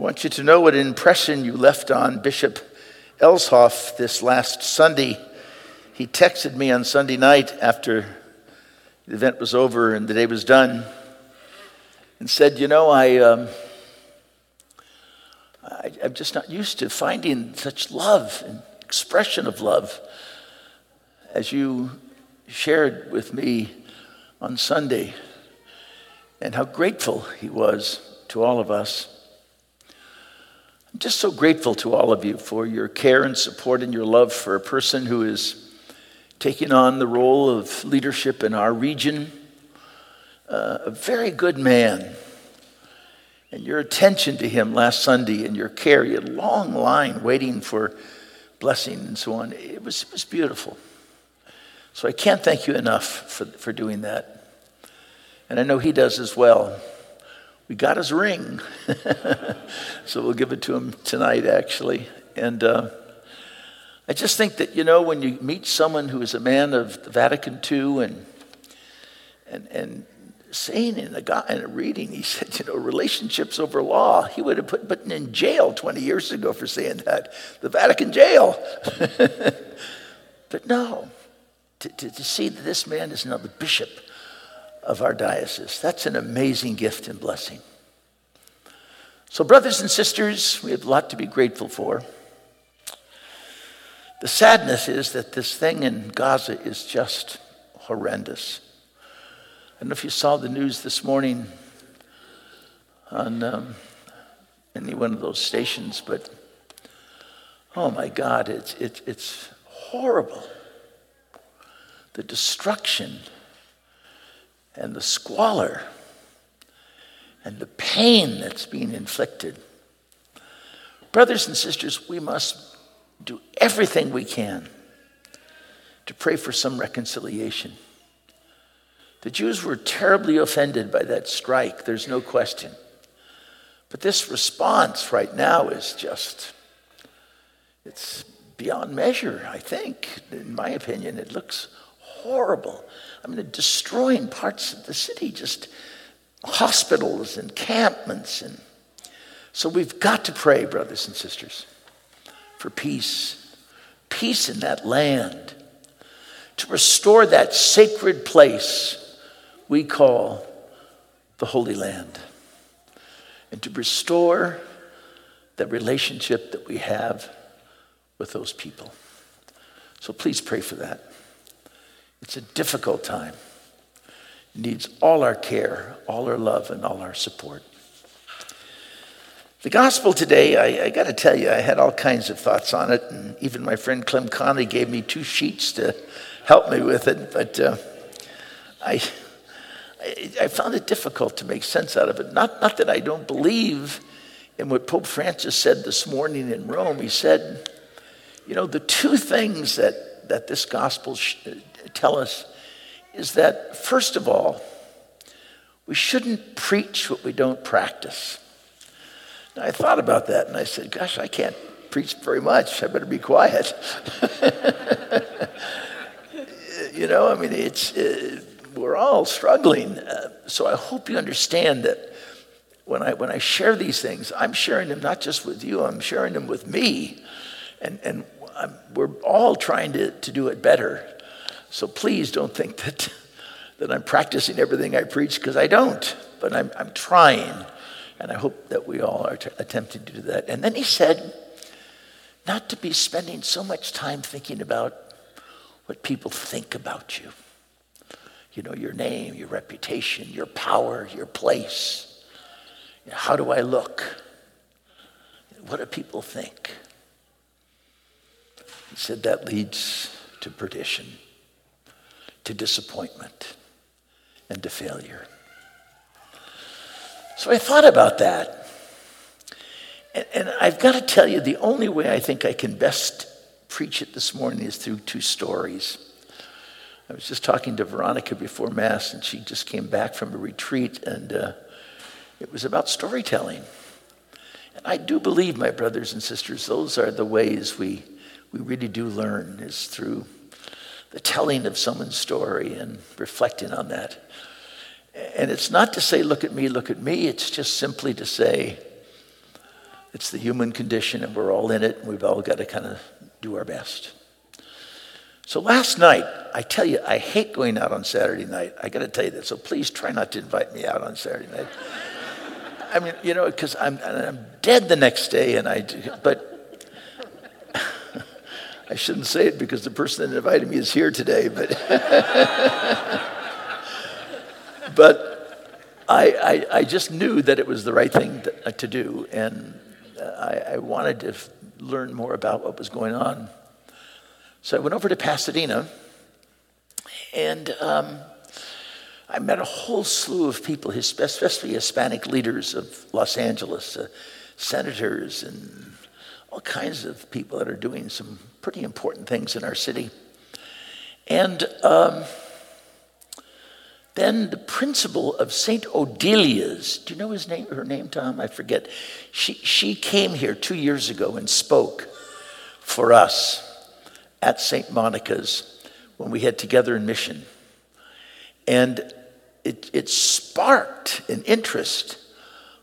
I want you to know what impression you left on Bishop Elshoff this last Sunday. He texted me on Sunday night after the event was over and the day was done and said, You know, I, um, I, I'm just not used to finding such love and expression of love as you shared with me on Sunday, and how grateful he was to all of us. Just so grateful to all of you for your care and support and your love for a person who is taking on the role of leadership in our region. Uh, a very good man. And your attention to him last Sunday and your care, you had a long line waiting for blessing and so on. It was, it was beautiful. So I can't thank you enough for, for doing that. And I know he does as well we got his ring. so we'll give it to him tonight, actually. And uh, I just think that, you know, when you meet someone who is a man of the Vatican II and, and, and saying in a, guy, in a reading, he said, you know, relationships over law. He would have put Putin in jail 20 years ago for saying that, the Vatican jail. but no, to, to, to see that this man is now the bishop of our diocese. That's an amazing gift and blessing. So, brothers and sisters, we have a lot to be grateful for. The sadness is that this thing in Gaza is just horrendous. I don't know if you saw the news this morning on um, any one of those stations, but oh my God, it's, it, it's horrible. The destruction and the squalor and the pain that's being inflicted. Brothers and sisters, we must do everything we can to pray for some reconciliation. The Jews were terribly offended by that strike, there's no question. But this response right now is just, it's beyond measure, I think. In my opinion, it looks horrible. I mean, destroying parts of the city, just hospitals, encampments. And so we've got to pray, brothers and sisters, for peace, peace in that land, to restore that sacred place we call the Holy Land, and to restore the relationship that we have with those people. So please pray for that. It's a difficult time. It needs all our care, all our love, and all our support. The gospel today, I, I got to tell you, I had all kinds of thoughts on it, and even my friend Clem Conley gave me two sheets to help me with it, but uh, I, I, I found it difficult to make sense out of it. Not, not that I don't believe in what Pope Francis said this morning in Rome. He said, you know, the two things that, that this gospel sh- tell us is that, first of all, we shouldn't preach what we don't practice. Now, I thought about that and I said, gosh, I can't preach very much. I better be quiet. you know, I mean, it's, uh, we're all struggling. Uh, so I hope you understand that when I, when I share these things, I'm sharing them not just with you, I'm sharing them with me. And, and we're all trying to, to do it better. So please don't think that, that I'm practicing everything I preach because I don't, but I'm, I'm trying. And I hope that we all are t- attempting to do that. And then he said, not to be spending so much time thinking about what people think about you. You know, your name, your reputation, your power, your place. You know, how do I look? What do people think? He said that leads to perdition to disappointment and to failure. So I thought about that. And, and, I've got to tell you, the only way I think I can best preach it this morning is through two stories. I was just talking to Veronica before Mass, and she just came back from a retreat, and uh, it was about storytelling. And I do believe, my brothers and sisters, those are the ways we, we really do learn, is through the telling of someone's story and reflecting on that. And it's not to say, look at me, look at me. It's just simply to say, It's the human condition, and we're all in it, and we've all got to kind of do our best. So last night, I tell you, I hate going out on Saturday night. I got to tell you that. So please try not to invite me out on Saturday night. I mean, you know, because I'm, I'm dead the next day, and I, Do, but I shouldn't say it because the person that invited me is here today, but, but I, I, I, just knew that it was the right thing to, uh, to do, and uh, I, I wanted to learn more about what was going on. So I went over to Pasadena, and um, I met a whole slew of people, especially Hispanic leaders of Los Angeles, uh, senators, and all kinds of people that are doing some pretty important things in our city. And um, then the principal of St. Odilia's, do you know his name, her name, Tom? I forget. She, she came here two years ago and spoke for us at St. Monica's when we had together in mission. And it, it sparked an interest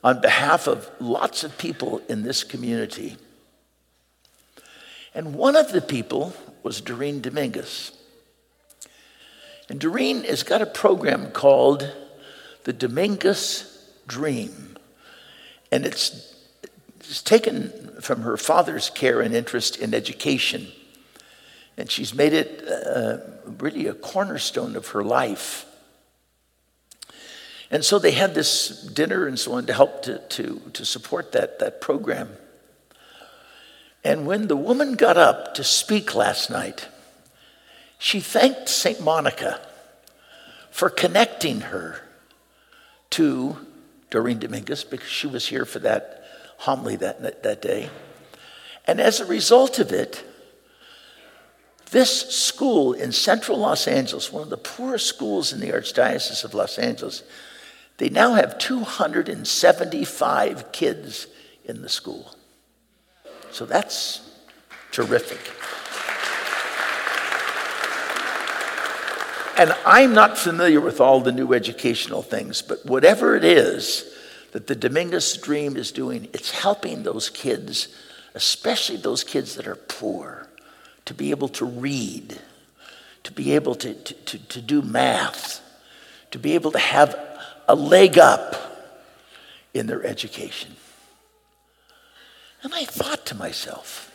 on behalf of lots of people in this community. And one of the people was Doreen Dominguez. And Doreen has got a program called the Dominguez Dream. And it's, it's taken from her father's care and interest in education. And she's made it uh, really a cornerstone of her life. And so they had this dinner and so on to help to, to, to support that, that program. And when the woman got up to speak last night, she thanked St. Monica for connecting her to Doreen Dominguez because she was here for that homily that, that day. And as a result of it, this school in central Los Angeles, one of the poorest schools in the Archdiocese of Los Angeles, they now have 275 kids in the school. So that's terrific. And I'm not familiar with all the new educational things, but whatever it is that the Dominguez Dream is doing, it's helping those kids, especially those kids that are poor, to be able to read, to be able to, to, to, to do math, to be able to have a leg up in their education. And I thought to myself,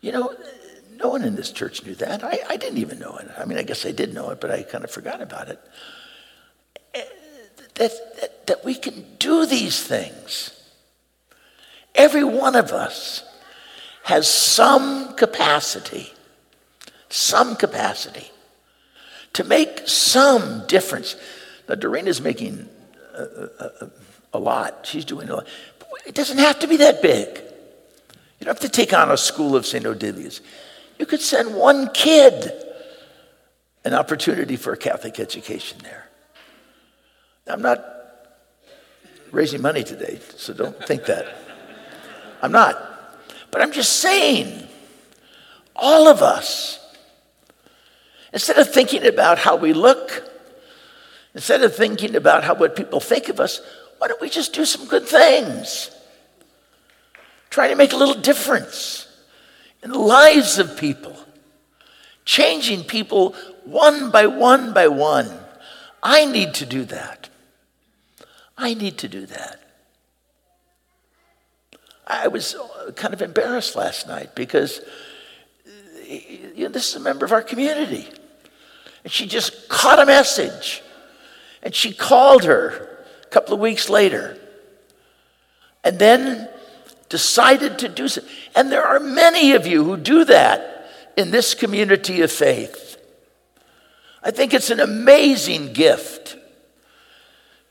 you know, no one in this church knew that. I, I didn't even know it. I mean, I guess I did know it, but I kind of forgot about it. Eh, that, that, that we can do these things. Every one of us has some capacity, some capacity to make some difference. Now, Doreen is making lot. She's doing a lot. But it doesn't have to be that big. You don't have to take on a school of St. Odilia's. You could send one kid an opportunity for a Catholic education there. I'm not raising money today, so don't think that. I'm not. But I'm just saying, all of us Instead of thinking about how we look, instead of thinking about how what people think of us, why don't we just do some good things? Try to make a little difference in the lives of people, changing people one by one by one. I need to do that. I need to do that. I was kind of embarrassed last night because you know, this is a member of our community. And she just caught a message. And she called her a couple of weeks later. And then decided to do so. And there are many of you who do that in this community of faith. I think it's an amazing gift.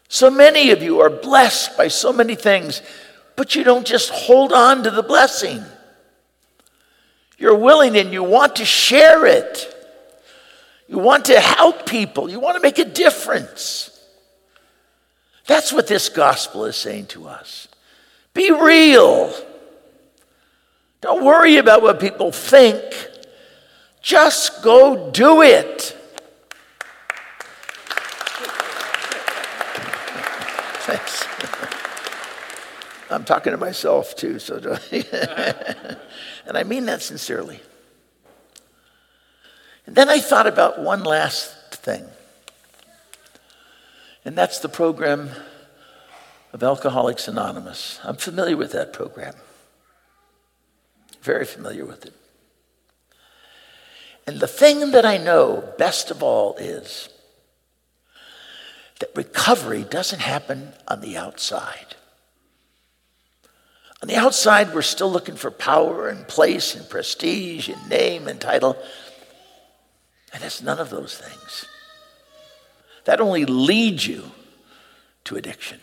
So many of you are blessed by so many things, but you don't just hold on to the blessing. You're willing and you want to share it. You want to help people. You want to make a difference. That's what this gospel is saying to us. Be real. Don't worry about what people think. Just go do it. Thanks. I'm talking to myself too, so and I mean that sincerely. And then I thought about one last thing, and that's the program of Alcoholics Anonymous. I'm familiar with that program, very familiar with it. And the thing that I know best of all is that recovery doesn't happen on the outside. On the outside, we're still looking for power and place and prestige and name and title. And it's none of those things. That only leads you to addiction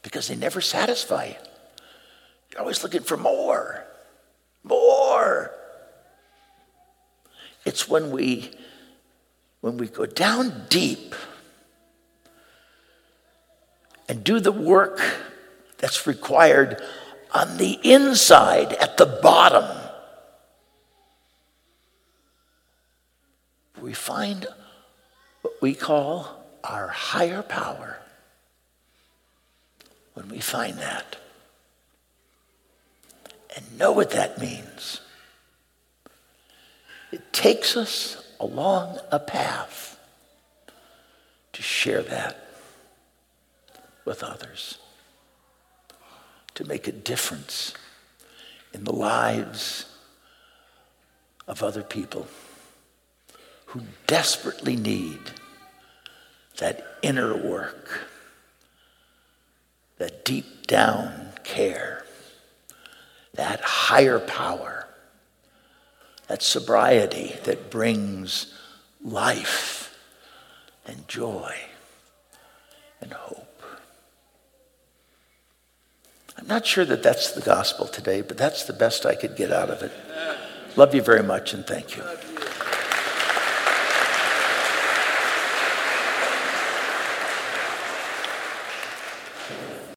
because they never satisfy you. You're always looking for more, more. It's when we when we go down deep and do the work that's required on the inside, at the bottom. We find we call our higher power. When we find that and know what that means, it takes us along a path to share that with others to make a difference in the lives of other people who desperately need that inner work, that deep down care, that higher power, that sobriety that brings life and joy and hope. I'm not sure that that's the gospel today, but that's the best I could get out of it. Love you very much and thank you.